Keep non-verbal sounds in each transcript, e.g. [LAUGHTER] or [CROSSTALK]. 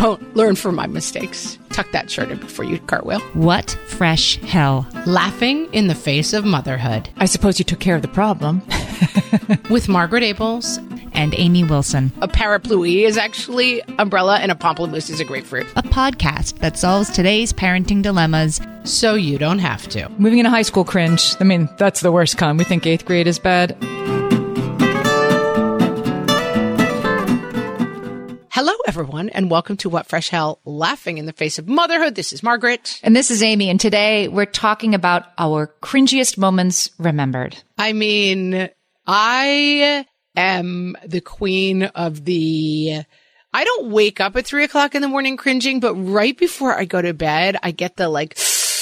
Don't learn from my mistakes. Tuck that shirt in before you cartwheel. What fresh hell? Laughing in the face of motherhood I suppose you took care of the problem. [LAUGHS] with Margaret Ables. And Amy Wilson, A parapluie is actually umbrella, and a pamplemousse is a grapefruit. a podcast that solves today's parenting dilemmas. So you don't have to. Moving into high school cringe. I mean, that's the worst kind. We think eighth grade is bad. Hello, everyone, and welcome to What Fresh Hell Laughing in the Face of Motherhood. This is Margaret. And this is Amy, and today we're talking about our cringiest moments remembered. I mean, I am the queen of the. I don't wake up at three o'clock in the morning cringing, but right before I go to bed, I get the like,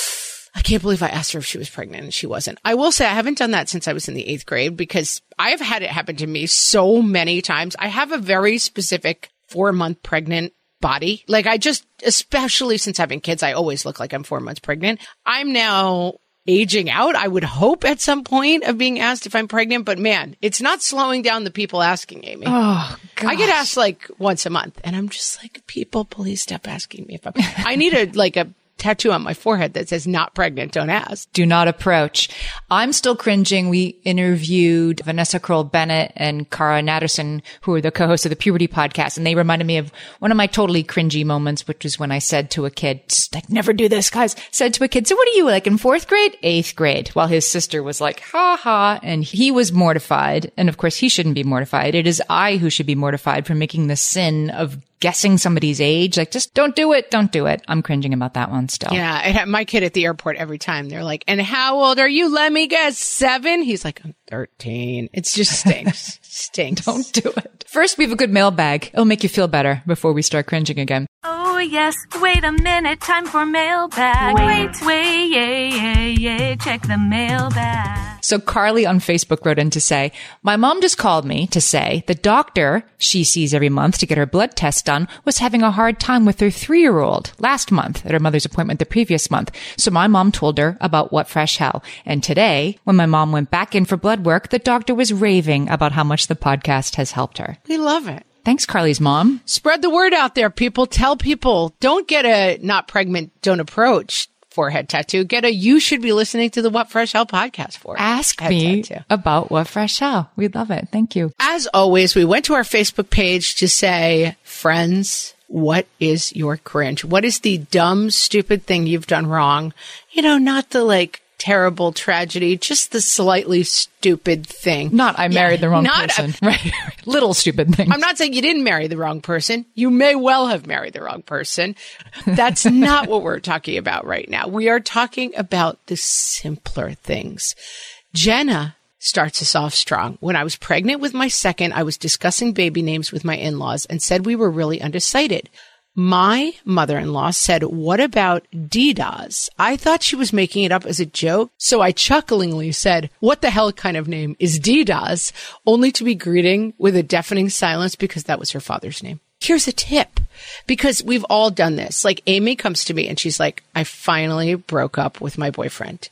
[SIGHS] I can't believe I asked her if she was pregnant and she wasn't. I will say I haven't done that since I was in the eighth grade because I've had it happen to me so many times. I have a very specific four month pregnant body. Like I just, especially since having kids, I always look like I'm four months pregnant. I'm now aging out. I would hope at some point of being asked if I'm pregnant, but man, it's not slowing down the people asking Amy. Oh, God. I get asked like once a month and I'm just like, people, please stop asking me if I'm, I need a, like a tattoo on my forehead that says not pregnant. Don't ask. Do not approach. I'm still cringing. We interviewed Vanessa Kroll Bennett and Cara Natterson, who are the co-hosts of the Puberty podcast, and they reminded me of one of my totally cringy moments, which was when I said to a kid, like, never do this, guys. Said to a kid, so what are you like in fourth grade? Eighth grade. While his sister was like, ha ha. And he was mortified. And of course, he shouldn't be mortified. It is I who should be mortified for making the sin of guessing somebody's age. Like, just don't do it. Don't do it. I'm cringing about that one still. Yeah. My kid at the airport every time. They're like, and how old are you? Let me guess. Seven. He's like, I'm 13. It's just stinks. [LAUGHS] stinks. Don't do it. First, we have a good mailbag. It'll make you feel better before we start cringing again. Oh yes, wait a minute, time for mailbag. Wait, wait, yay, yay, yay, check the mailbag. So Carly on Facebook wrote in to say, my mom just called me to say the doctor she sees every month to get her blood test done was having a hard time with her three year old last month at her mother's appointment the previous month. So my mom told her about what fresh hell. And today, when my mom went back in for blood work, the doctor was raving about how much the podcast has helped her. We love it. Thanks, Carly's mom. Spread the word out there, people. Tell people don't get a not pregnant, don't approach forehead tattoo. Get a you should be listening to the What Fresh Hell podcast for. Ask me tattoo. about what fresh hell. We love it. Thank you. As always, we went to our Facebook page to say, friends, what is your cringe? What is the dumb, stupid thing you've done wrong? You know, not the like terrible tragedy, just the slightly stupid thing. Not I married the wrong not a- person. [LAUGHS] right. Little stupid thing. I'm not saying you didn't marry the wrong person. You may well have married the wrong person. That's [LAUGHS] not what we're talking about right now. We are talking about the simpler things. Jenna starts us off strong. When I was pregnant with my second, I was discussing baby names with my in-laws and said we were really undecided. My mother-in-law said, what about Didace? I thought she was making it up as a joke. So I chucklingly said, what the hell kind of name is Didace? Only to be greeting with a deafening silence because that was her father's name. Here's a tip because we've all done this. Like Amy comes to me and she's like, I finally broke up with my boyfriend.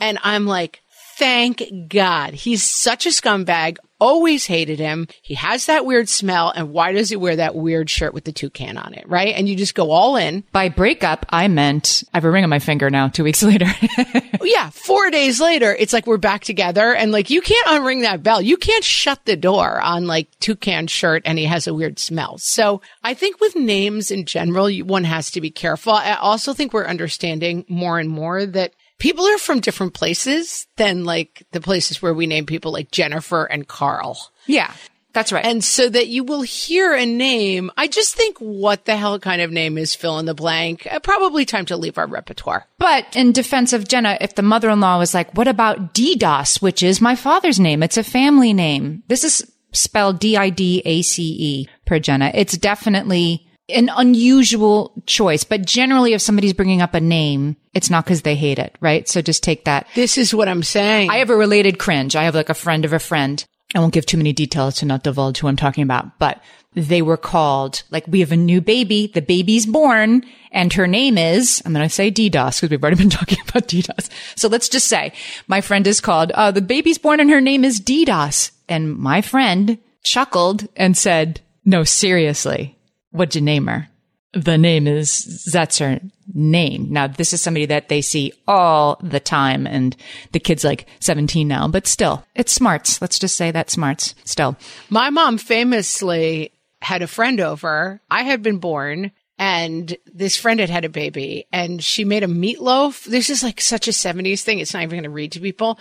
And I'm like, Thank God. He's such a scumbag. Always hated him. He has that weird smell. And why does he wear that weird shirt with the toucan on it? Right. And you just go all in. By breakup, I meant I have a ring on my finger now. Two weeks [LAUGHS] later. [LAUGHS] yeah. Four days later, it's like we're back together and like you can't unring that bell. You can't shut the door on like toucan shirt and he has a weird smell. So I think with names in general, one has to be careful. I also think we're understanding more and more that people are from different places than like the places where we name people like Jennifer and Carl. yeah, that's right. And so that you will hear a name. I just think what the hell kind of name is fill in the blank. Uh, probably time to leave our repertoire. But in defense of Jenna, if the mother-in-law was like, what about Didace, which is my father's name? It's a family name. This is spelled D-I-D-A-C-E per Jenna. It's definitely an unusual choice, but generally if somebody's bringing up a name, it's not because they hate it, right? So just take that. This is what I'm saying. I have a related cringe. I have like a friend of a friend. I won't give too many details to not divulge who I'm talking about, but they were called, like, we have a new baby. The baby's born and her name is, I'm going to say Didace because we've already been [LAUGHS] talking about Didace. So let's just say my friend is called, uh, the baby's born and her name is Didace. And my friend chuckled and said, no, seriously, what'd you name her? The name is, that's her name. Now, this is somebody that they see all the time and the kid's like 17 now, but still, it's smarts. Let's just say that smarts still. My mom famously had a friend over. I had been born and this friend had had a baby and she made a meatloaf. This is like such a 70s thing. It's not even going to read to people.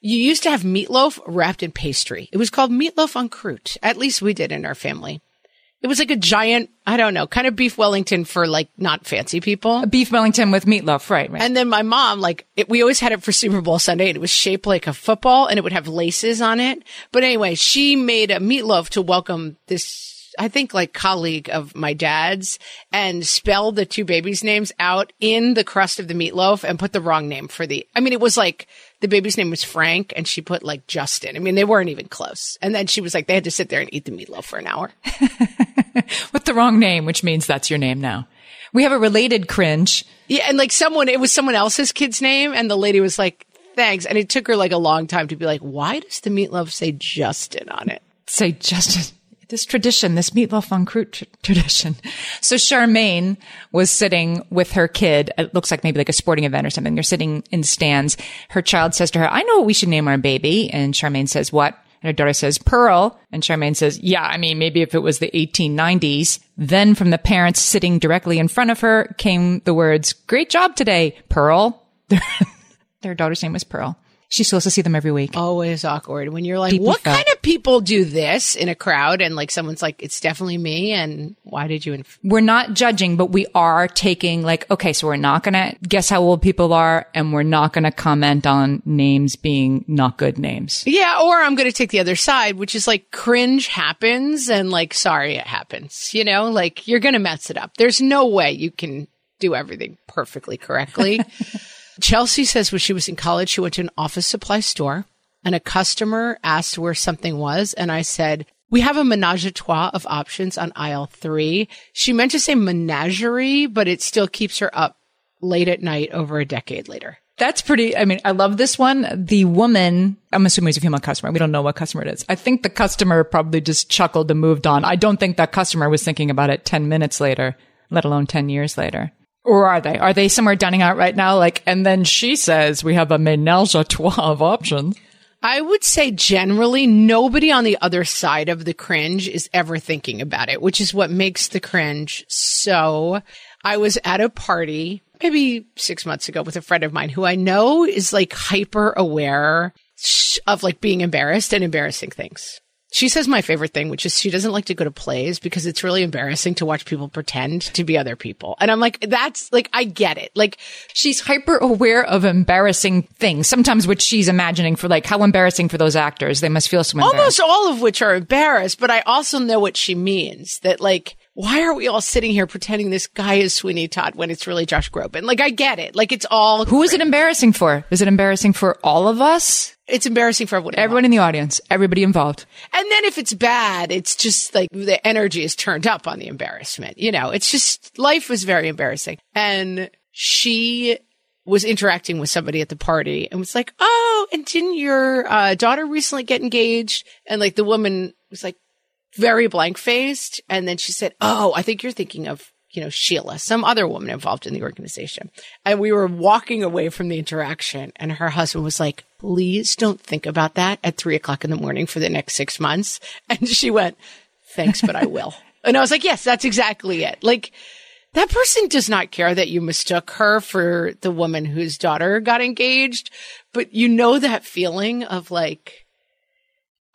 You used to have meatloaf wrapped in pastry. It was called meatloaf en croûte. At least we did in our family. It was like a giant, I don't know, kind of beef Wellington for like not fancy people. Beef Wellington with meatloaf, right? right. And then my mom, like, it, we always had it for Super Bowl Sunday and it was shaped like a football and it would have laces on it. But anyway, she made a meatloaf to welcome this, I think like colleague of my dad's and spelled the two babies' names out in the crust of the meatloaf and put the wrong name for the, I mean, it was like the baby's name was Frank and she put like Justin. I mean, they weren't even close. And then she was like, they had to sit there and eat the meatloaf for an hour. [LAUGHS] [LAUGHS] with the wrong name, which means that's your name now. We have a related cringe. Yeah. And like someone, it was someone else's kid's name and the lady was like, thanks. And it took her like a long time to be like, why does the meatloaf say Justin on it? Say Justin. this tradition, this meatloaf en croûte tr- tradition. So Charmaine was sitting with her kid. It looks like maybe like a sporting event or something. They're sitting in stands. Her child says to her, I know what we should name our baby. And Charmaine says, what? And her daughter says, Pearl. And Charmaine says, yeah, I mean, maybe if it was the 1890s. Then from the parents sitting directly in front of her came the words, great job today, Pearl. [LAUGHS] Their daughter's name was Pearl. She's supposed to see them every week. Always awkward when you're like, what felt. kind of people do this in a crowd? And like someone's like, it's definitely me. And why did you? Inf- we're not judging, but we are taking like, okay, so we're not going to guess how old people are and we're not going to comment on names being not good names. yeah. Or I'm going to take the other side, which is like cringe happens and like, sorry, it happens. You know, like you're going to mess it up. There's no way you can do everything perfectly correctly. [LAUGHS] Chelsea says when she was in college, she went to an office supply store and a customer asked where something was. And I said, we have a menage a trois of options on aisle three. She meant to say menagerie, but it still keeps her up late at night over a decade later. That's pretty, I mean, I love this one. The woman, I'm assuming it's a female customer. We don't know what customer it is. I think the customer probably just chuckled and moved on. I don't think that customer was thinking about it 10 minutes later, let alone 10 years later. Or are they? Are they somewhere dining out right now? Like, and then she says we have a menage a trois of options. I would say generally nobody on the other side of the cringe is ever thinking about it, which is what makes the cringe so. I was at a party maybe six months ago with a friend of mine who I know is like hyper aware of like being embarrassed and embarrassing things. She says my favorite thing, which is she doesn't like to go to plays because it's really embarrassing to watch people pretend to be other people. And I'm like, that's like, I get it. Like, She's hyper aware of embarrassing things, sometimes which she's imagining for like how embarrassing for those actors. They must feel so embarrassed. almost all of which are embarrassed, but I also know what she means that like, why are we all sitting here pretending this guy is Sweeney Todd when it's really Josh Groban? Like, I get it. Like, it's all, Who is it embarrassing for? Is it embarrassing for all of us? it's embarrassing for everyone. Everyone in the audience, everybody involved. And then if it's bad, it's just like the energy is turned up on the embarrassment. You know, it's just life was very embarrassing. And she was interacting with somebody at the party and was like, Oh, and didn't your uh, daughter recently get engaged? And like the woman was like very blank faced. And then she said, Oh, I think you're thinking of, you know, Sheila, some other woman involved in the organization. And we were walking away from the interaction and her husband was like, please don't think about that at three o'clock in the morning for the next six months. [LAUGHS] And she went, thanks, but I will. [LAUGHS] and I was like, yes, that's exactly it. Like, that person does not care that you mistook her for the woman whose daughter got engaged, but you know that feeling of like,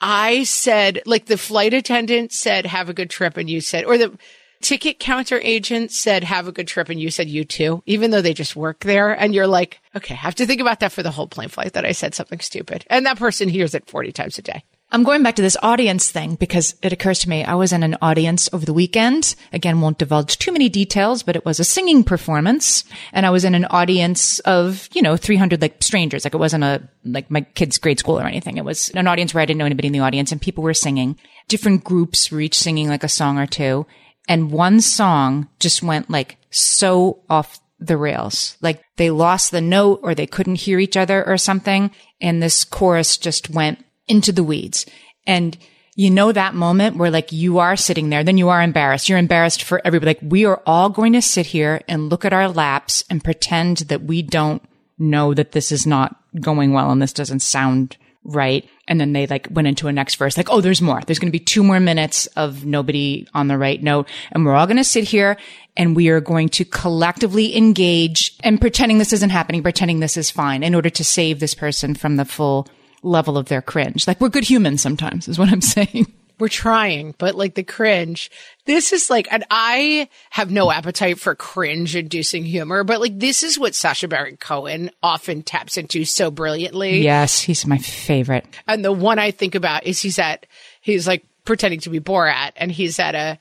I said, like the flight attendant said, have a good trip. And you said, or the ticket counter agent said, have a good trip. And you said, you too, even though they just work there. And you're like, okay, I have to think about that for the whole plane flight that I said something stupid. And that person hears it 40 times a day. I'm going back to this audience thing because it occurs to me I was in an audience over the weekend. Again, won't divulge too many details, but it was a singing performance and I was in an audience of, you know, 300 like strangers. Like it wasn't a, like my kid's grade school or anything. It was an audience where I didn't know anybody in the audience and people were singing. Different groups were each singing like a song or two. And one song just went like so off the rails. Like they lost the note or they couldn't hear each other or something. And this chorus just went into the weeds. And you know that moment where like you are sitting there, then you are embarrassed. You're embarrassed for everybody. Like we are all going to sit here and look at our laps and pretend that we don't know that this is not going well and this doesn't sound right. And then they like went into a next verse, like, oh, there's more. There's going to be two more minutes of nobody on the right note. And we're all going to sit here and we are going to collectively engage and pretending this isn't happening, pretending this is fine in order to save this person from the full level of their cringe. Like we're good humans sometimes is what I'm [LAUGHS] saying. We're trying, but like the cringe, this is like, and I have no appetite for cringe inducing humor, but like this is what Sacha Baron Cohen often taps into so brilliantly. Yes, he's my favorite. And the one I think about is he's at, he's like pretending to be Borat and he's at a,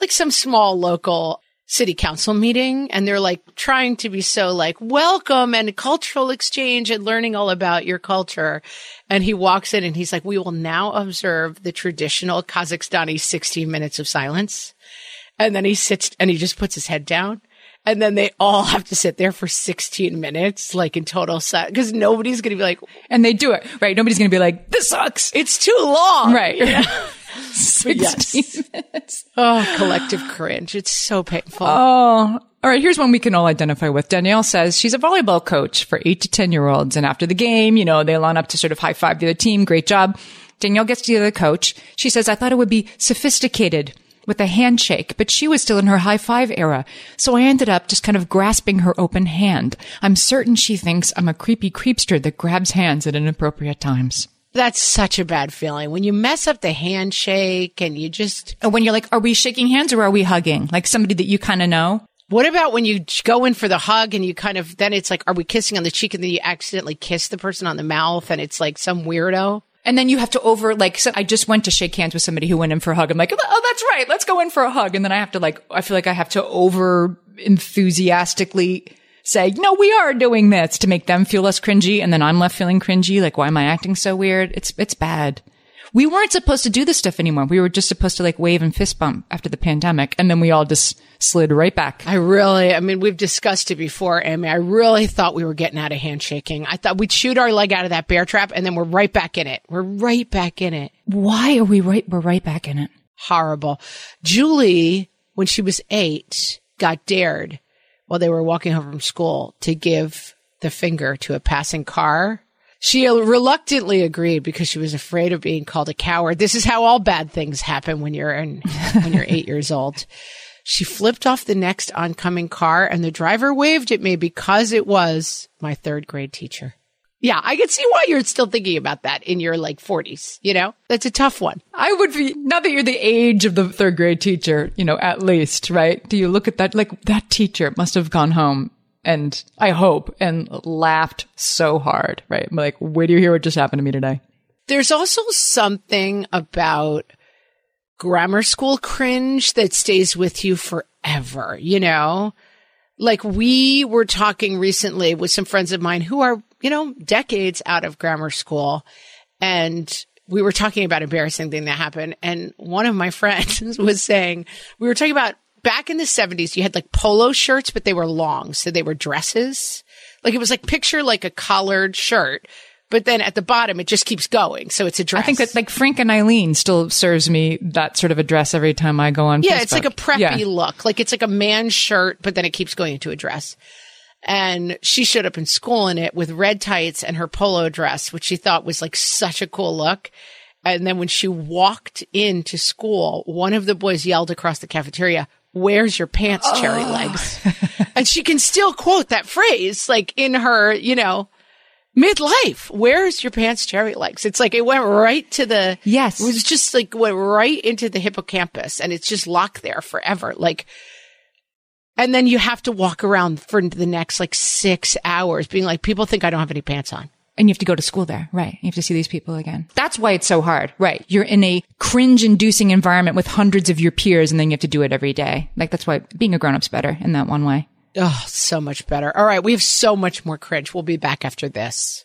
like some small local city council meeting and they're like trying to be so like welcome and cultural exchange and learning all about your culture. And he walks in and he's like, we will now observe the traditional Kazakhstani 16 minutes of silence. And then he sits and he just puts his head down. And then they all have to sit there for 16 minutes, like in total set, because nobody's going to be like, And they do it, right? Nobody's going to be like, this sucks. it's too long. Right. [LAUGHS] [LAUGHS] But yes. minutes. Oh, collective cringe. It's so painful. Oh, all right. Here's one we can all identify with. Danielle says she's a volleyball coach for eight to 10 year olds. And after the game, you know, they line up to sort of high five the other team. Great job. Danielle gets to the other coach. She says, I thought it would be sophisticated with a handshake, but she was still in her high five era. So I ended up just kind of grasping her open hand. I'm certain she thinks I'm a creepy creepster that grabs hands at inappropriate times. That's such a bad feeling when you mess up the handshake and you just, And when you're like, are we shaking hands or are we hugging? Like somebody that you kind of know? what about when you go in for the hug and you kind of, then it's like, are we kissing on the cheek and then you accidentally kiss the person on the mouth and it's like some weirdo? And then you have to over, like, so I just went to shake hands with somebody who went in for a hug. I'm like, oh, oh that's right. Let's go in for a hug. And then I have to like, I feel like I have to over enthusiastically say, no, we are doing this to make them feel less cringy. And then I'm left feeling cringy. Like, why am I acting so weird? It's, it's bad. We weren't supposed to do this stuff anymore. We were just supposed to like wave and fist bump after the pandemic. And then we all just slid right back. I really, I mean, we've discussed it before, Amy. I really thought we were getting out of handshaking. I thought we'd shoot our leg out of that bear trap and then we're right back in it. We're right back in it. Why are we right? We're right back in it. Horrible. Julie, when she was eight, got dared while they were walking home from school to give the finger to a passing car. She reluctantly agreed because she was afraid of being called a coward. This is how all bad things happen when you're in, when you're eight years old. She flipped off the next oncoming car and the driver waved at me because it was my third grade teacher. Yeah, I can see why you're still thinking about that in your like 40s, you know? That's a tough one. I would be, not that you're the age of the third grade teacher, you know, at least, right? Do you look at that, like that teacher must have gone home and I hope and laughed so hard, right? Like, wait do you hear what just happened to me today? There's also something about grammar school cringe that stays with you forever, you know? Like we were talking recently with some friends of mine who are, you know, decades out of grammar school and we were talking about embarrassing thing that happened and one of my [LAUGHS] friends was saying we were talking about back in the 70s you had like polo shirts but they were long so they were dresses Like it was like picture like a collared shirt, but then at the bottom it just keeps going. So it's a dress. I think that like Frank and Eileen still serves me that sort of a dress every time I go on. Yeah, it's like a preppy Yeah. look. Like it's like a man's shirt, but then it keeps going into a dress. And she showed up in school in it with red tights and her polo dress, which she thought was like such a cool look. And then when she walked into school, one of the boys yelled across the cafeteria, Where's your pants, cherry oh. legs? [LAUGHS] and she can still quote that phrase like in her, you know, midlife. Where's your pants, cherry legs? It's like it went right to the, Yes. it was just like went right into the hippocampus and it's just locked there forever. Like, and then you have to walk around for the next like six hours being like, people think I don't have any pants on. And you have to go to school there. Right. You have to see these people again. That's why it's so hard. Right. You're in a cringe inducing environment with hundreds of your peers and then you have to do it every day. Like that's why being a grown up's better in that one way. Oh, so much better. All right. We have so much more cringe. We'll be back after this.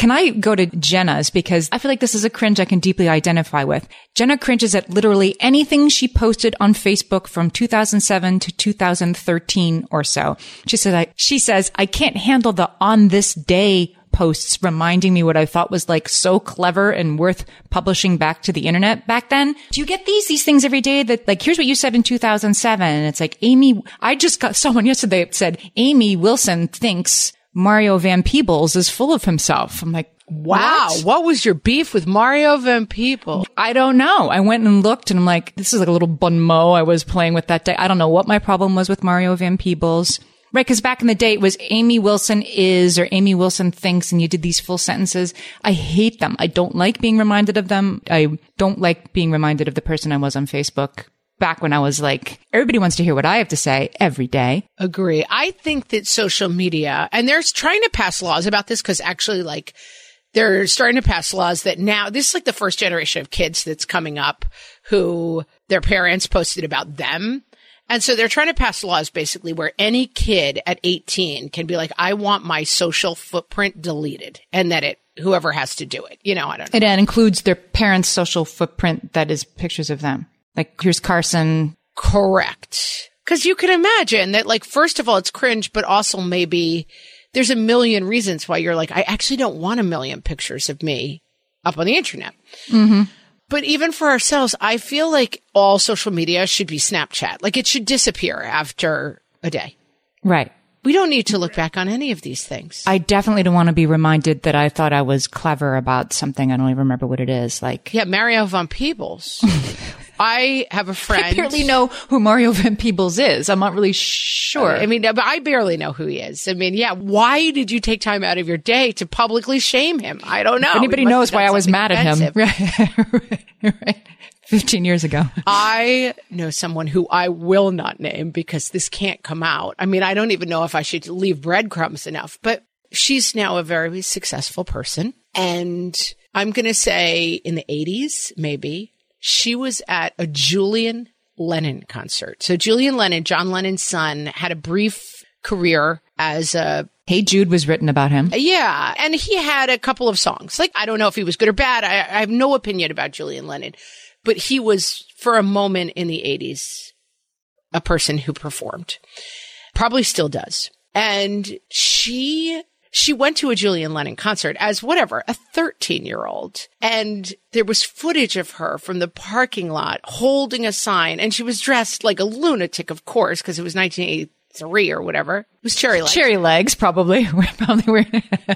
Can I go to Jenna's because I feel like this is a cringe I can deeply identify with. Jenna cringes at literally anything she posted on Facebook from 2007 to 2013 or so. She said, I, she says, I can't handle the on this day posts reminding me what I thought was like so clever and worth publishing back to the internet back then. Do you get these, these things every day that like, here's what you said in 2007. And it's like, Amy, I just got [LAUGHS] someone yesterday said, Amy Wilson thinks Mario Van Peebles is full of himself. I'm like, Wow. what? What was your beef with Mario Van Peebles? I don't know. I went and looked and I'm like, this is like a little bon mot I was playing with that day. I don't know what my problem was with Mario Van Peebles. Right, because back in the day it was Amy Wilson is or Amy Wilson thinks and you did these full sentences. I hate them. I don't like being reminded of them. I don't like being reminded of the person I was on Facebook back when I was like, everybody wants to hear what I have to say every day. Agree. I think that social media, and they're trying to pass laws about this because actually, like, they're starting to pass laws that now this is like the first generation of kids that's coming up who their parents posted about them. And so they're trying to pass laws basically where any kid at 18 can be like, I want my social footprint deleted and that it, whoever has to do it. You know, I don't know. And it includes their parents' social footprint that is pictures of them. Like here's Carson. Correct. Cause you can imagine that, like, first of all, it's cringe, but also maybe there's a million reasons why you're like, I actually don't want a million pictures of me up on the internet. Mm-hmm. But even for ourselves, I feel like all social media should be Snapchat. Like it should disappear after a day. Right. We don't need to look back on any of these things. I definitely don't want to be reminded that I thought I was clever about something. I don't even remember what it is. Like, yeah, Mario Van Peebles. [LAUGHS] I have a friend. I barely know who Mario [LAUGHS] Van Peebles is. I'm not really sure. I mean, I barely know who he is. I mean, yeah. Why did you take time out of your day to publicly shame him? I don't know. If anybody knows why I was mad at him. Right. [LAUGHS] right. 15 years ago. I know someone who I will not name because this can't come out. I mean, I don't even know if I should leave breadcrumbs enough, but she's now a very successful person. And I'm going to say in the 80s, maybe, she was at a Julian Lennon concert. So Julian Lennon, John Lennon's son, had a brief career as a Hey Jude was written about him. yeah, and he had a couple of songs. Like I don't know if he was good or bad. I, I have no opinion about Julian Lennon, but he was for a moment in the '80s a person who performed. Probably still does. And she she went to a Julian Lennon concert as whatever, a 13 year old. And there was footage of her from the parking lot holding a sign and she was dressed like a lunatic, of course, because it was 1983 or whatever. It was cherry lights. Cherry legs, probably. [LAUGHS] probably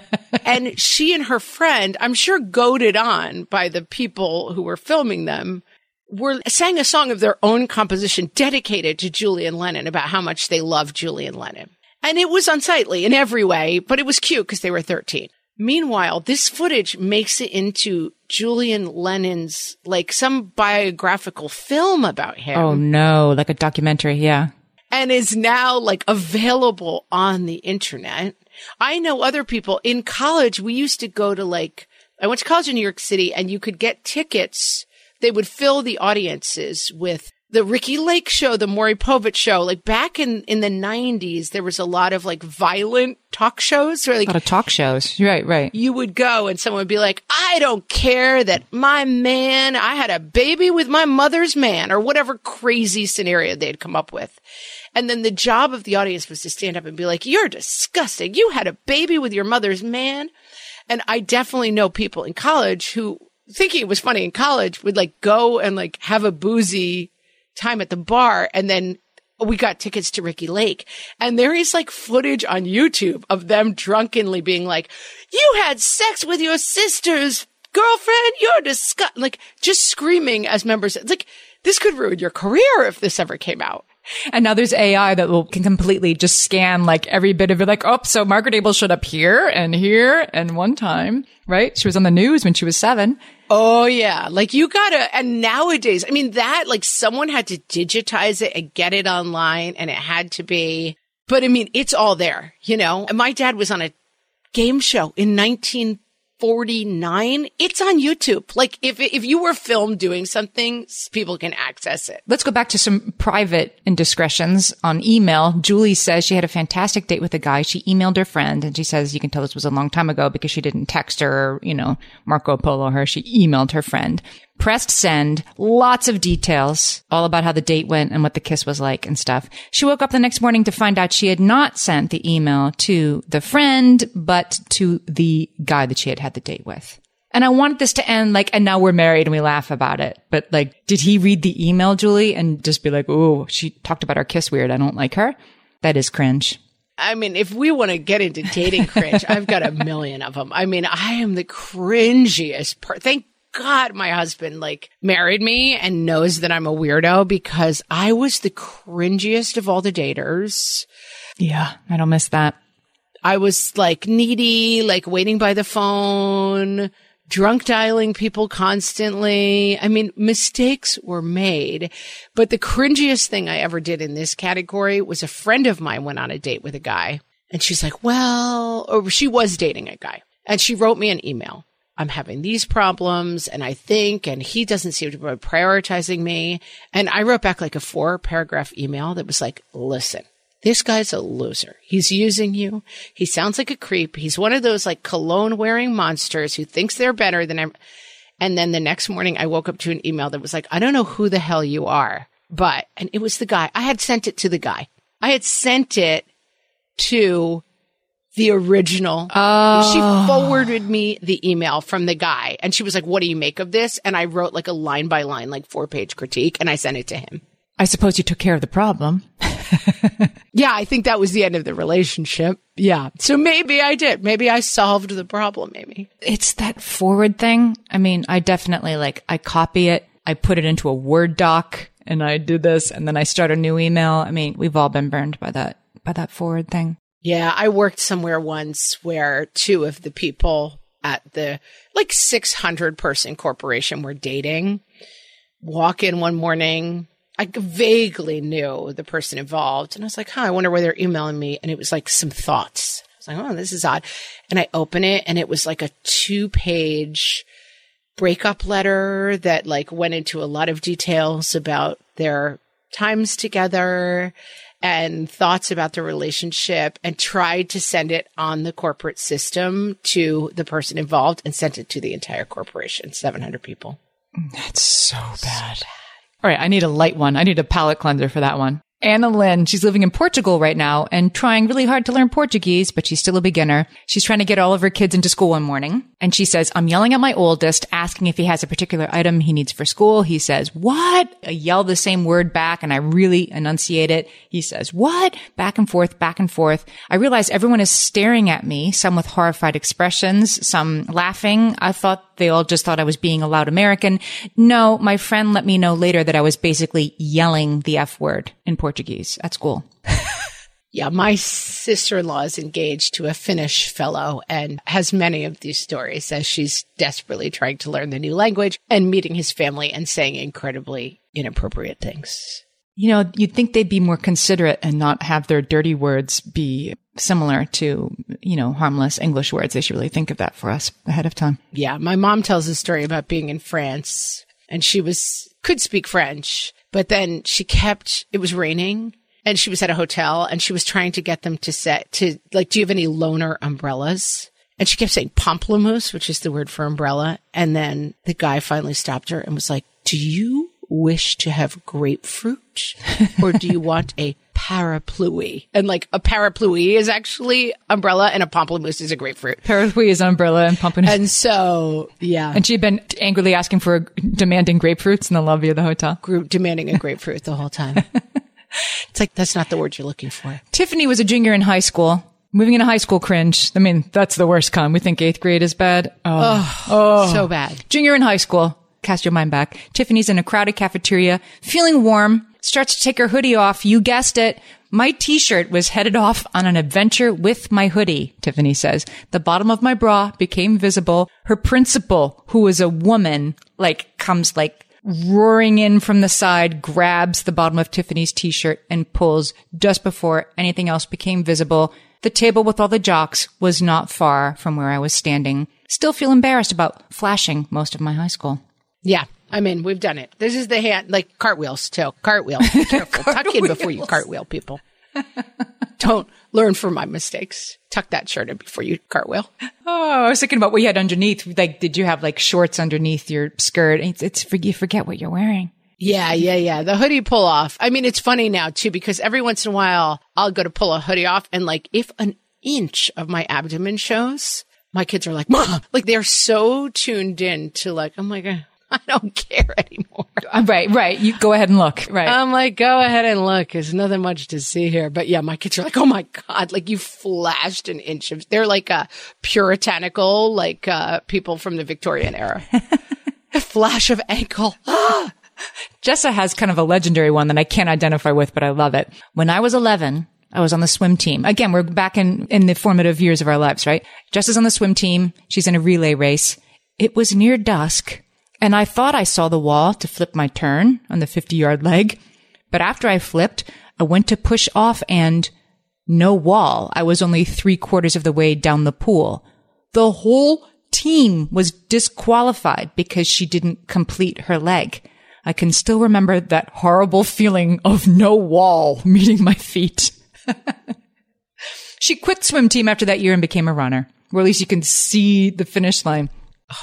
[LAUGHS] and she and her friend, I'm sure goaded on by the people who were filming them, were sang a song of their own composition dedicated to Julian Lennon about how much they love Julian Lennon. And it was unsightly in every way, but it was cute because they were 13. Meanwhile, this footage makes it into Julian Lennon's, like some biographical film about him oh no, like a documentary. Yeah. and is now like available on the internet. I know other people in college. We used to go to like, I went to college in New York City and you could get tickets. They would fill the audiences with the Ricki Lake show, the Maury Povich show. Like back in, in the nineties, there was a lot of like violent talk shows where like A lot of talk shows. Right, right. you would go and someone would be like, I don't care that my man, I had a baby with my mother's man or whatever crazy scenario they'd come up with. And then the job of the audience was to stand up and be like, you're disgusting. You had a baby with your mother's man. And I definitely know people in college who thinking it was funny in college would like go and like have a boozy time at the bar and then we got tickets to Ricki Lake and there is like footage on YouTube of them drunkenly being like, you had sex with your sister's girlfriend. You're disgusting. Like just screaming as members. It's like, this could ruin your career if this ever came out. And now there's AI that will can completely just scan like every bit of it. Like, oh, so Margaret Ables showed up here and here and one time, right? She was on the news when she was seven. Oh yeah. Like you gotta, and nowadays, I mean that, like someone had to digitize it and get it online and it had to be, but I mean, it's all there, you know? And my dad was on a game show in 1949. It's on YouTube. Like if, if you were filmed doing something, people can access it. Let's go back to some private indiscretions on email. Julie says she had a fantastic date with a guy. She emailed her friend and she says you can tell this was a long time ago because she didn't text her or, you know, Marco Polo her. She emailed her friend. Pressed send, lots of details, all about how the date went and what the kiss was like and stuff. She woke up the next morning to find out she had not sent the email to the friend, but to the guy that she had had the date with. And I wanted this to end like, and now we're married and we laugh about it. But like, did he read the email, Julie, and just be like, oh, she talked about our kiss weird. I don't like her. That is cringe. I mean, if we want to get into dating cringe, I've got a million of them. I mean, I am the cringiest per- Thank God my husband like married me and knows that I'm a weirdo because I was the cringiest of all the daters. Yeah, I don't miss that. I was like needy, like waiting by the phone, drunk dialing people constantly. I mean, mistakes were made, but the cringiest thing I ever did in this category was a friend of mine went on a date with a guy and she's like, well, or she was dating a guy and she wrote me an email. I'm having these problems and I think, and he doesn't seem to be prioritizing me. And I wrote back like a four paragraph email that was like, listen, this guy's a loser. He's using you. He sounds like a creep. He's one of those like cologne wearing monsters who thinks they're better than I'm. And then the next morning I woke up to an email that was like, I don't know who the hell you are, but, and it was the guy. I had sent it to the guy. I had sent it to the original. Oh. She forwarded me the email from the guy and she was like, what do you make of this? And I wrote like a line by line, like four page critique and I sent it to him. I suppose you took care of the problem. [LAUGHS] Yeah, I think that was the end of the relationship. Yeah. So maybe I did. Maybe I solved the problem, maybe. It's that forward thing. I mean, I definitely like, I copy it, I put it into a Word doc and I do this and then I start a new email. I mean, we've all been burned by that, by that forward thing. Yeah, I worked somewhere once where two of the people at the like 600 person corporation were dating. Walk in one morning, I vaguely knew the person involved, and I was like, "Huh, I wonder why they're emailing me." And it was like some thoughts. I was like, "Oh, this is odd." And I open it, and it was like a two page breakup letter that like went into a lot of details about their times together and thoughts about the relationship and tried to send it on the corporate system to the person involved and sent it to the entire corporation, 700 people. That's so bad. All right, I need a light one. I need a palate cleanser for that one. Anna Lynn, she's living in Portugal right now and trying really hard to learn Portuguese, but she's still a beginner. She's trying to get all of her kids into school one morning. And she says, I'm yelling at my oldest, asking if he has a particular item he needs for school. He says, what? I yell the same word back and I really enunciate it. He says, what? Back and forth, back and forth. I realize everyone is staring at me, some with horrified expressions, some laughing. I thought they all just thought I was being a loud American. No, my friend let me know later that I was basically yelling the F word in Portuguese at school. Yeah, my sister in law is engaged to a Finnish fellow and has many of these stories as she's desperately trying to learn the new language and meeting his family and saying incredibly inappropriate things. You know, you'd think they'd be more considerate and not have their dirty words be similar to, you know, harmless English words. They should really think of that for us ahead of time. Yeah, my mom tells a story about being in France and she was could speak French, but then she kept it was raining and she was at a hotel and she was trying to get them to set to like do you have any loaner umbrellas? And she kept saying pamplemousse, which is the word for umbrella, and then the guy finally stopped her and was like, "Do you wish to have grapefruit or do you want a parapluie?" And like a parapluie is actually umbrella and a pamplemousse is a grapefruit. Parapluie is umbrella and pumping. And so, yeah. And she'd been angrily asking for, demanding grapefruits in the lobby of the hotel. group demanding a grapefruit the whole time. [LAUGHS] it's like, that's not the word you're looking for. Tiffany was a junior in high school. Moving into high school cringe. I mean, that's the worst kind. We think eighth grade is bad. Um, oh, So bad. junior in high school. Cast your mind back. Tiffany's in a crowded cafeteria, feeling warm, starts to take her hoodie off. You guessed it. My t-shirt was headed off on an adventure with my hoodie, Tiffany says. The bottom of my bra became visible. Her principal, who is a woman, like comes like roaring in from the side, grabs the bottom of Tiffany's t-shirt and pulls just before anything else became visible. The table with all the jocks was not far from where I was standing. Still feel embarrassed about flashing most of my high school. Yeah. I mean, we've done it. This is the hand, like cartwheels too. Cartwheel. Be careful. Tuck in before you cartwheel people. [LAUGHS] Don't learn from my mistakes. Tuck that shirt in before you cartwheel. Oh, I was thinking about what you had underneath. Like, did you have like shorts underneath your skirt? It's, it's you forget what you're wearing. Yeah, yeah, yeah. The hoodie pull off. I mean, it's funny now too because every once in a while I'll go to pull a hoodie off and like if an inch of my abdomen shows, my kids are like, "Mom!" Like they're so tuned in to like, oh my like, uh, [LAUGHS] I don't care anymore. Uh, Right, right. You go ahead and look. Right. I'm like, go ahead and look. There's nothing much to see here. But yeah, my kids are like, oh my God, like you flashed an inch of, they're like a puritanical, like uh, people from the Victorian era. [LAUGHS] a flash of ankle. [GASPS] Jessa has kind of a legendary one that I can't identify with, but I love it. When I was 11, I was on the swim team. Again, we're back in, in the formative years of our lives, right? Jessa's on the swim team. She's in a relay race. It was near dusk and I thought I saw the wall to flip my turn on the 50 yard leg. But after I flipped, I went to push off and no wall. I was only three quarters of the way down the pool. The whole team was disqualified because she didn't complete her leg. I can still remember that horrible feeling of no wall [LAUGHS] meeting my feet. [LAUGHS] she quit swim team after that year and became a runner, or at least you can see the finish line.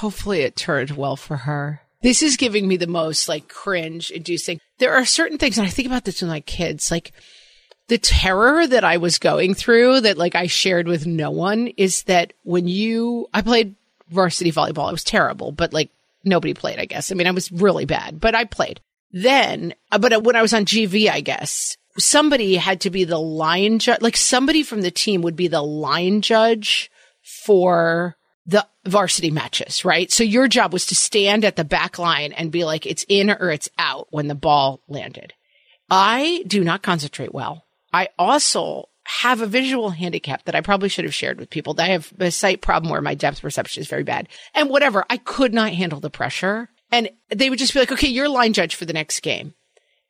Hopefully it turned well for her. This is giving me the most like cringe inducing. There are certain things, and I think about this with my kids, like the terror that I was going through that like I shared with no one is that when you, I played varsity volleyball. It was terrible, but like nobody played, I guess. I mean, I was really bad, but I played. Then, uh, but when I was on JV, I guess somebody had to be the line judge, like somebody from the team would be the line judge for the varsity matches, right? So your job was to stand at the back line and be like, it's in or it's out when the ball landed. I do not concentrate well. I also have a visual handicap that I probably should have shared with people. That I have a sight problem where my depth perception is very bad and whatever. I could not handle the pressure and they would just be like, okay, you're line judge for the next game.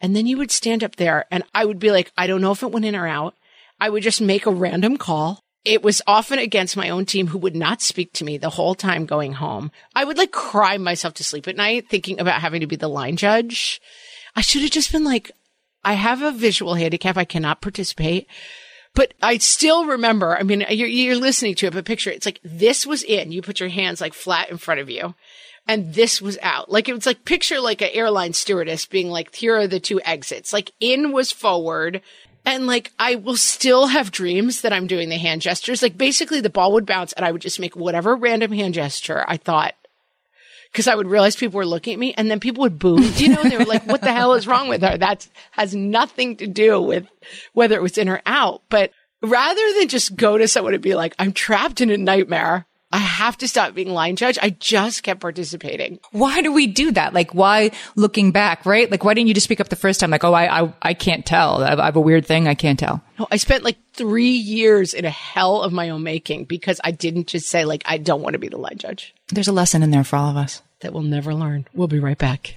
And then you would stand up there and I would be like, I don't know if it went in or out. I would just make a random call. It was often against my own team who would not speak to me the whole time going home. I would like cry myself to sleep at night thinking about having to be the line judge. I should have just been like, I have a visual handicap. I cannot participate. But I still remember, I mean, you're, you're listening to it, but picture it. It's like this was in. You put your hands like flat in front of you and this was out. Like it was like picture like an airline stewardess being like, here are the two exits. Like in was forward. And like I will still have dreams that I'm doing the hand gestures. Like basically the ball would bounce and I would just make whatever random hand gesture I thought because I would realize people were looking at me and then people would boo. You know, they were like, what the hell is wrong with her? That has nothing to do with whether it was in or out. But rather than just go to someone and be like, I'm trapped in a nightmare. I have to stop being line judge. I just kept participating. Why do we do that? Like, why looking back, right? Like, why didn't you just speak up the first time? Like, oh, I, I, I can't tell. I have, I have a weird thing. I can't tell. No, I spent like three years in a hell of my own making because I didn't just say like, I don't want to be the line judge. There's a lesson in there for all of us. That we'll never learn. We'll be right back.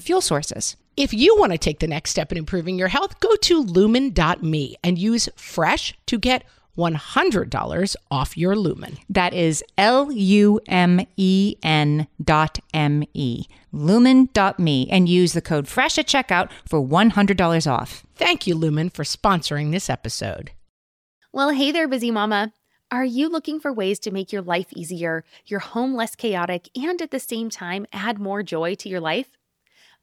fuel sources. If you want to take the next step in improving your health, go to lumen.me and use fresh to get $100 off your lumen. That is L U M E N dot M E. Lumen dot me and use the code FRESH at checkout for $100 off. Thank you, Lumen, for sponsoring this episode. Well, hey there, busy mama. Are you looking for ways to make your life easier, your home less chaotic, and at the same time add more joy to your life?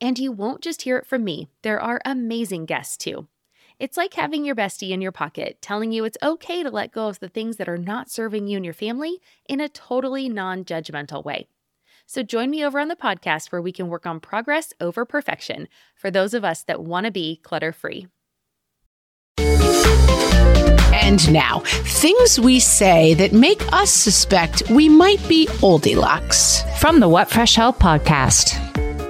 And you won't just hear it from me, there are amazing guests too. It's like having your bestie in your pocket telling you it's okay to let go of the things that are not serving you and your family in a totally non judgmental way. So join me over on the podcast where we can work on progress over perfection for those of us that want to be clutter free. And now, things we say that make us suspect we might be Oldilocks. From the What Fresh Hell podcast.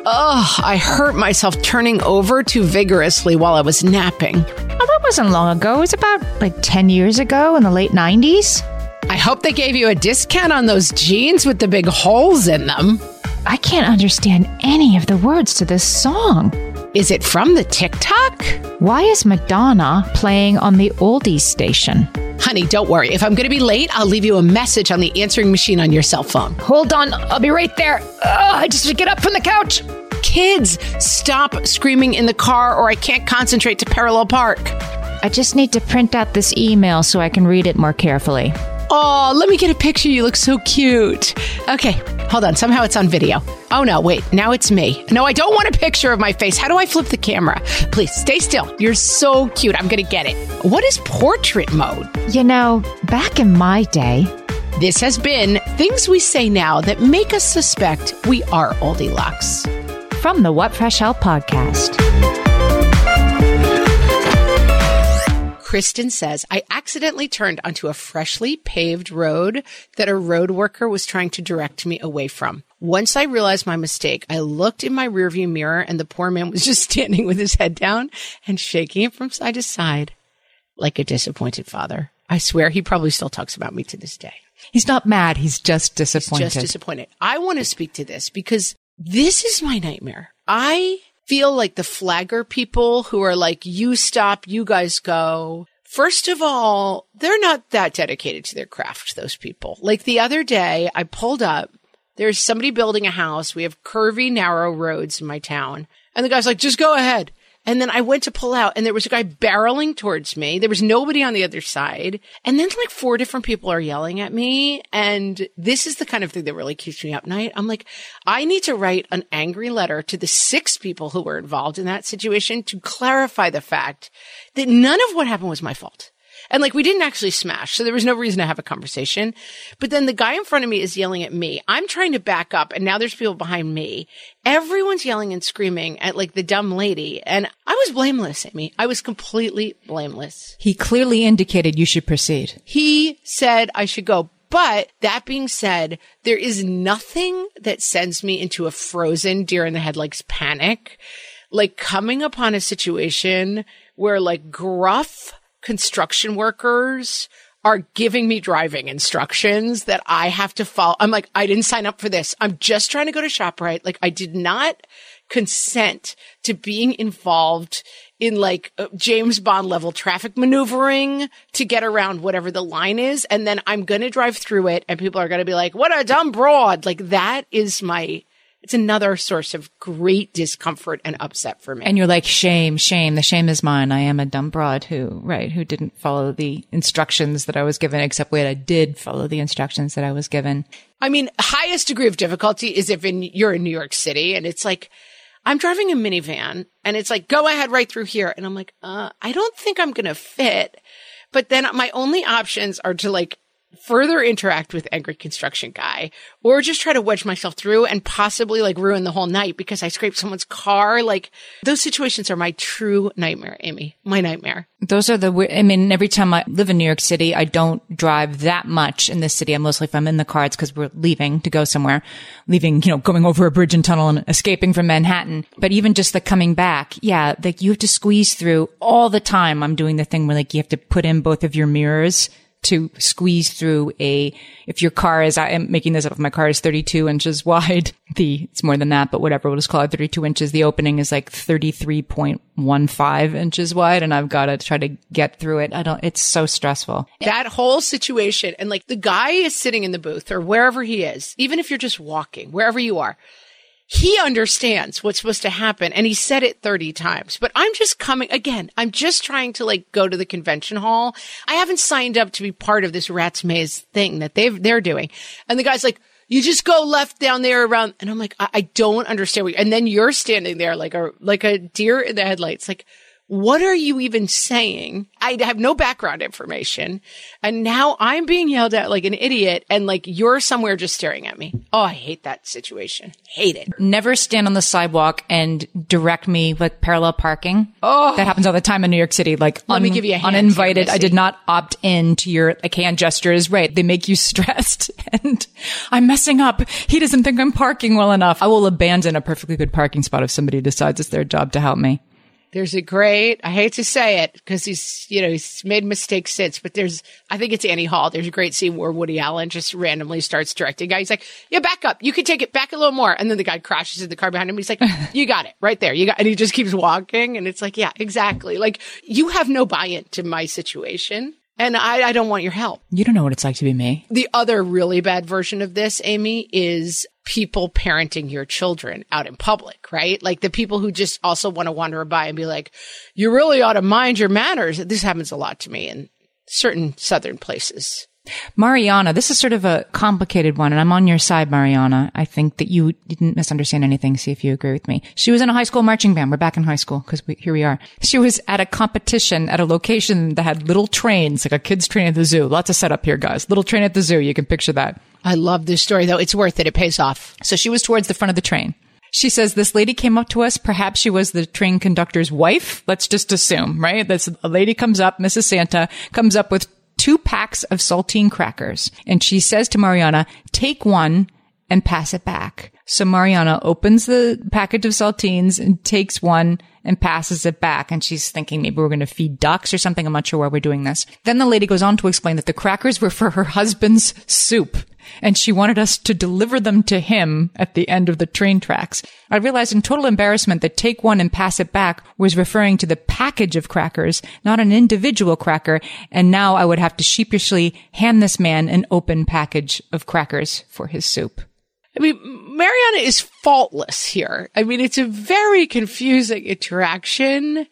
Ugh, I hurt myself turning over too vigorously while I was napping. Oh, that wasn't long ago. It was about like 10 years ago in the late 90s. I hope they gave you a discount on those jeans with the big holes in them. I can't understand any of the words to this song. Is it from the TikTok? Why is Madonna playing on the oldies station? Honey, don't worry. If I'm going to be late, I'll leave you a message on the answering machine on your cell phone. Hold on, I'll be right there. Ugh, I just get up from the couch. Kids, stop screaming in the car or I can't concentrate to parallel park. I just need to print out this email so I can read it more carefully. Oh, let me get a picture. You look so cute. Okay, hold on. Somehow it's on video. Oh no, wait. Now it's me. No, I don't want a picture of my face. How do I flip the camera? Please stay still. You're so cute. I'm going to get it. What is portrait mode? You know, back in my day, This has been things we say now that make us suspect we are Oldilocks. from the What Fresh Hell podcast. Kristen says, I accidentally turned onto a freshly paved road that a road worker was trying to direct me away from. Once I realized my mistake, I looked in my rearview mirror and the poor man was [LAUGHS] just standing with his head down and shaking it from side to side like a disappointed father. I swear he probably still talks about me to this day. He's not mad. He's just disappointed. Just disappointed. I want to speak to this because this is my nightmare. I feel like the flagger people who are like, you stop, you guys go. First of all, they're not that dedicated to their craft, those people. Like the other day, I pulled up, there's somebody building a house. We have curvy, narrow roads in my town. And the guy's like, just go ahead. And then I went to pull out and there was a guy barreling towards me. There was nobody on the other side. And then like four different people are yelling at me. And this is the kind of thing that really keeps me up night. I'm like, I need to write an angry letter to the six people who were involved in that situation to clarify the fact that none of what happened was my fault. And like we didn't actually smash, so there was no reason to have a conversation. But then the guy in front of me is yelling at me. I'm trying to back up and now there's people behind me. Everyone's yelling and screaming at like the dumb lady. And I was blameless, Amy. I was completely blameless. He clearly indicated you should proceed. He said I should go. But that being said, there is nothing that sends me into a frozen deer in the headlights panic, like coming upon a situation where like gruff construction workers are giving me driving instructions that I have to follow. I'm like, I didn't sign up for this. I'm just trying to go to ShopRite. Like I did not consent to being involved in like uh, James Bond level traffic maneuvering to get around whatever the line is. And then I'm going to drive through it and people are going to be like, what a dumb broad. Like that is my, it's another source of great discomfort and upset for me. And you're like, shame, shame. The shame is mine. I am a dumb broad who, right, who didn't follow the instructions that I was given, except wait, I did follow the instructions that I was given. I mean, highest degree of difficulty is if in, you're in New York City and it's like, I'm driving a minivan and it's like, go ahead right through here. And I'm like, uh, I don't think I'm going to fit. But then my only options are to like further interact with angry construction guy or just try to wedge myself through and possibly like ruin the whole night because I scraped someone's car. Like those situations are my true nightmare, Amy, my nightmare. Those are the, I mean, every time I live in New York City, I don't drive that much in the city. I'm mostly, if I'm in the car, it's because we're leaving to go somewhere, leaving, you know, going over a bridge and tunnel and escaping from Manhattan. But even just the coming back, yeah, like you have to squeeze through all the time. I'm doing the thing where like you have to put in both of your mirrors to squeeze through a, if your car is, I am making this up, if my car is 32 inches [LAUGHS] wide, the, it's more than that, but whatever, we'll just call it 32 inches. The opening is like 33.15 inches wide and I've got to try to get through it. I don't, it's so stressful. That whole situation and like the guy is sitting in the booth or wherever he is, even if you're just walking, wherever you are, he understands what's supposed to happen and he said it 30 times. But I'm just coming again. I'm just trying to like go to the convention hall. I haven't signed up to be part of this rat's maze thing that they've, they're doing. And the guy's like, you just go left down there around. And I'm like, I, I don't understand what, and then you're standing there like a, like a deer in the headlights. Like, what are you even saying? I have no background information. And now I'm being yelled at like an idiot and like you're somewhere just staring at me. Oh, I hate that situation. Hate it. Never stand on the sidewalk and direct me with parallel parking. Oh, that happens all the time in New York City. Like Let me give you a hand uninvited. here, I did not opt in to your like hand gestures. Right. They make you [LAUGHS] stressed and I'm messing up. He doesn't think I'm parking well enough. I will abandon a perfectly good parking spot if somebody decides it's their job to help me. There's a great, I hate to say it because he's, you know, he's made mistakes since, but there's, I think it's Annie Hall. There's a great scene where Woody Allen just randomly starts directing. Guy, he's like, yeah, back up. You can take it back a little more. And then the guy crashes in the car behind him. He's like, [LAUGHS] you got it right there. You got, and he just keeps walking. And it's like, yeah, exactly. Like you have no buy-in to my situation. And I, I don't want your help. You don't know what it's like to be me. The other really bad version of this, Amy, is people parenting your children out in public, right? Like the people who just also want to wander by and be like, you really ought to mind your manners. This happens a lot to me in certain southern places. Mariana, this is sort of a complicated one, and I'm on your side, Mariana. I think that you didn't misunderstand anything. See if you agree with me. She was in a high school marching band. We're back in high school because here we are. She was at a competition at a location that had little trains, like a kid's train at the zoo. Lots of setup here, guys. Little train at the zoo. You can picture that. I love this story though. It's worth it. It pays off. So she was towards the front of the train. She says this lady came up to us. Perhaps she was the train conductor's wife. Let's just assume, right? This a lady comes up, Mrs. Santa comes up with two packs of saltine crackers. And she says to Mariana, take one and pass it back. So Mariana opens the package of saltines and takes one and passes it back. And she's thinking maybe we're going to feed ducks or something. I'm not sure why we're doing this. Then the lady goes on to explain that the crackers were for her husband's soup and she wanted us to deliver them to him at the end of the train tracks. I realized in total embarrassment that take one and pass it back was referring to the package of crackers, not an individual cracker. And now I would have to sheepishly hand this man an open package of crackers for his soup. I mean, Mariana is faultless here. I mean, it's a very confusing interaction,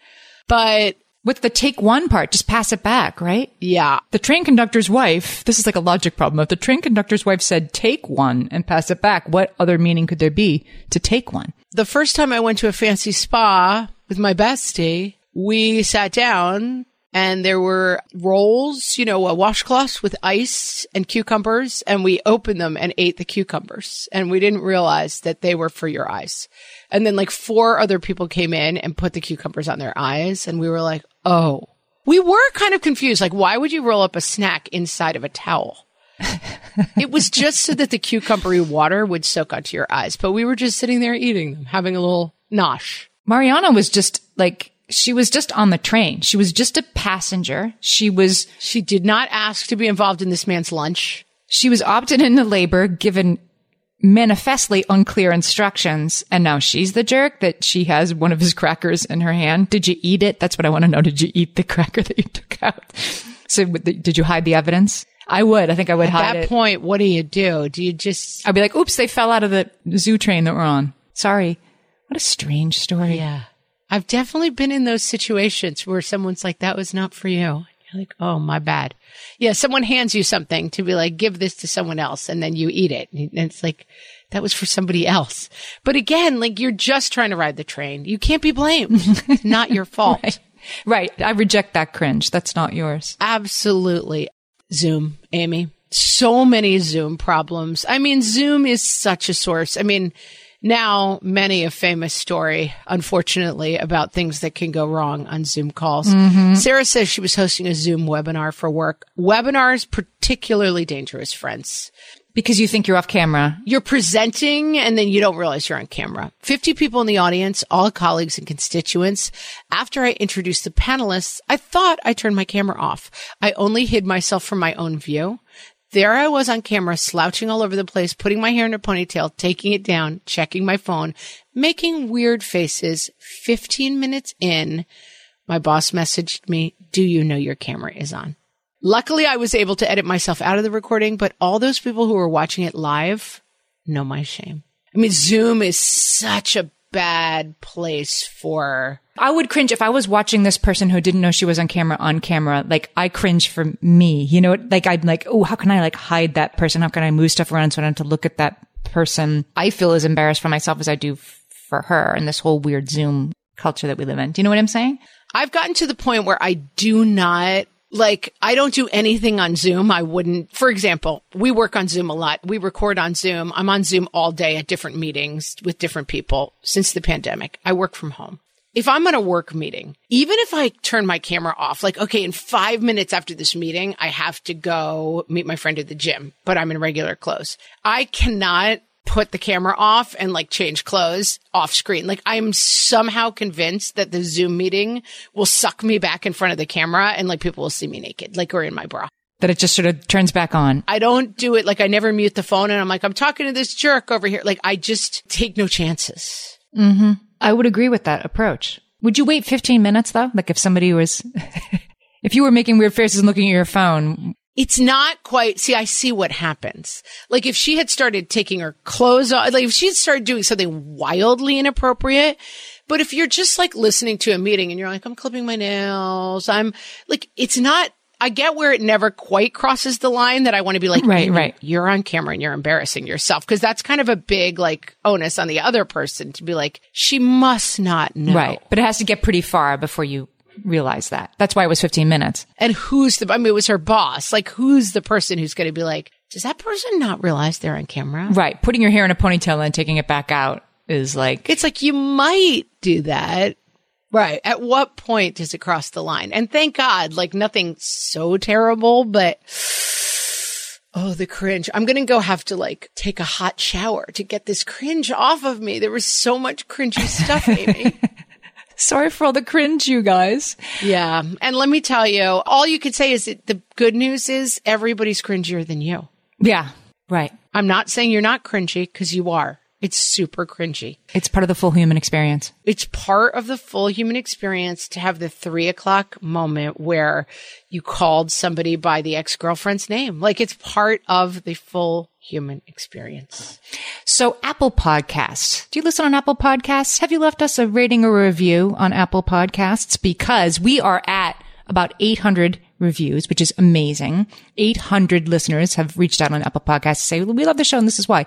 but With the take one part, just pass it back, right? yeah, The train conductor's wife, this is like a logic problem. If the train conductor's wife said take one and pass it back, what other meaning could there be to take one? the first time I went to a fancy spa with my bestie, we sat down and there were rolls, you know, a washcloths with ice and cucumbers, and we opened them and ate the cucumbers. And we didn't realize that they were for your eyes. And then like four other people came in and put the cucumbers on their eyes, and we were like, oh. We were kind of confused. Like, why would you roll up a snack inside of a towel? [LAUGHS] it was just so that the cucumbery water would soak onto your eyes, but we were just sitting there eating them, having a little nosh. Mariana was just like, she was just on the train. She was just a passenger. She was, She did not ask to be involved in this man's lunch. she was opted into labor given manifestly unclear instructions. And now she's the jerk that she has one of his crackers in her hand. Did you eat it? That's what I want to know. Did you eat the cracker that you took out? So did you hide the evidence? I would. I think I would At hide that it. point, what do you do? Do you just I'd be like, oops, they fell out of the zoo train that we're on. Sorry. What a strange story. Yeah. I've definitely been in those situations where someone's like, that was not for you. You're like, oh, my bad. Yeah. Someone hands you something to be like, give this to someone else. And then you eat it. And it's like, that was for somebody else. But again, like you're just trying to ride the train. You can't be blamed. It's not your [LAUGHS] fault. Right. I reject that cringe. That's not yours. Absolutely. Zoom, Amy. So many Zoom problems. I mean, Zoom is such a source. I mean, now many a famous story, unfortunately, about things that can go wrong on Zoom calls. Mm-hmm. Sarah says she was hosting a Zoom webinar for work. Webinars, particularly dangerous, friends. Because you think you're off camera. You're presenting and then you don't realize you're on camera. 50 people in the audience, all colleagues and constituents. After I introduced the panelists, I thought I turned my camera off. I only hid myself from my own view. There I was on camera, slouching all over the place, putting my hair in a ponytail, taking it down, checking my phone, making weird faces. 15 minutes in, my boss messaged me, do you know your camera is on? Luckily, I was able to edit myself out of the recording, but all those people who were watching it live know my shame. I mean, Zoom is such a bad place for I would cringe if I was watching this person who didn't know she was on camera on camera. Like I cringe for me, you know, like I'm like, oh, how can I like hide that person? How can I move stuff around so I don't have to look at that person? I feel as embarrassed for myself as I do f- for her and this whole weird Zoom culture that we live in. Do you know what I'm saying? I've gotten to the point where I do not like I don't do anything on Zoom. I wouldn't. For example, we work on Zoom a lot. We record on Zoom. I'm on Zoom all day at different meetings with different people since the pandemic. I work from home. If I'm on a work meeting, even if I turn my camera off, like, okay, in five minutes after this meeting, I have to go meet my friend at the gym, but I'm in regular clothes. I cannot put the camera off and like change clothes off screen. Like I'm somehow convinced that the Zoom meeting will suck me back in front of the camera and like people will see me naked, like or in my bra. That it just sort of turns back on. I don't do it like I never mute the phone and I'm like, I'm talking to this jerk over here. Like I just take no chances. Mm-hmm. I would agree with that approach. Would you wait 15 minutes though? Like if somebody was, [LAUGHS] if you were making weird faces and looking at your phone, It's not quite, see, I see what happens. Like if she had started taking her clothes off, like if she had started doing something wildly inappropriate, but if you're just like listening to a meeting and you're like, I'm clipping my nails, I'm like, it's not, I get where it never quite crosses the line that I want to be like, Right, right. You're on camera and you're embarrassing yourself. Cause that's kind of a big like onus on the other person to be like, she must not know. right. But it has to get pretty far before you realize that. That's why it was 15 minutes. And who's the, I mean, it was her boss. Like, who's the person who's going to be like, does that person not realize they're on camera? Right. Putting your hair in a ponytail and taking it back out is like, It's like you might do that. Right. At what point does it cross the line? And thank God, like nothing so terrible, but oh, the cringe. I'm going to go have to like take a hot shower to get this cringe off of me. There was so much cringy stuff, Amy. [LAUGHS] sorry for all the cringe, you guys. yeah. And let me tell you, all you could say is that the good news is everybody's cringier than you. Yeah. Right. I'm not saying you're not cringy because you are. It's super cringy. It's part of the full human experience. It's part of the full human experience to have the three o'clock moment where you called somebody by the ex girlfriend's name. Like it's part of the full human experience. So Apple Podcasts. Do you listen on Apple Podcasts? Have you left us a rating or a review on Apple Podcasts? Because we are at about 800 reviews, which is amazing. 800 listeners have reached out on Apple Podcasts to say, we love the show and this is why.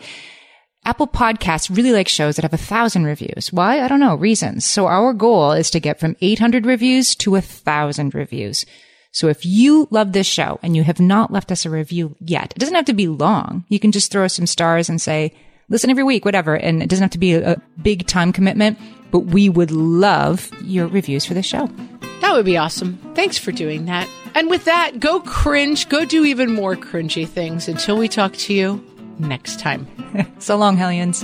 Apple Podcasts really like shows that have a thousand reviews. Why? I don't know. Reasons. So our goal is to get from 800 reviews to a thousand reviews. So if you love this show and you have not left us a review yet, it doesn't have to be long. You can just throw us some stars and say, listen every week, whatever. And it doesn't have to be a, a big time commitment, but we would love your reviews for this show. That would be awesome. Thanks for doing that. And with that, go cringe, go do even more cringy things until we talk to you next time. [LAUGHS] So long, Hellions.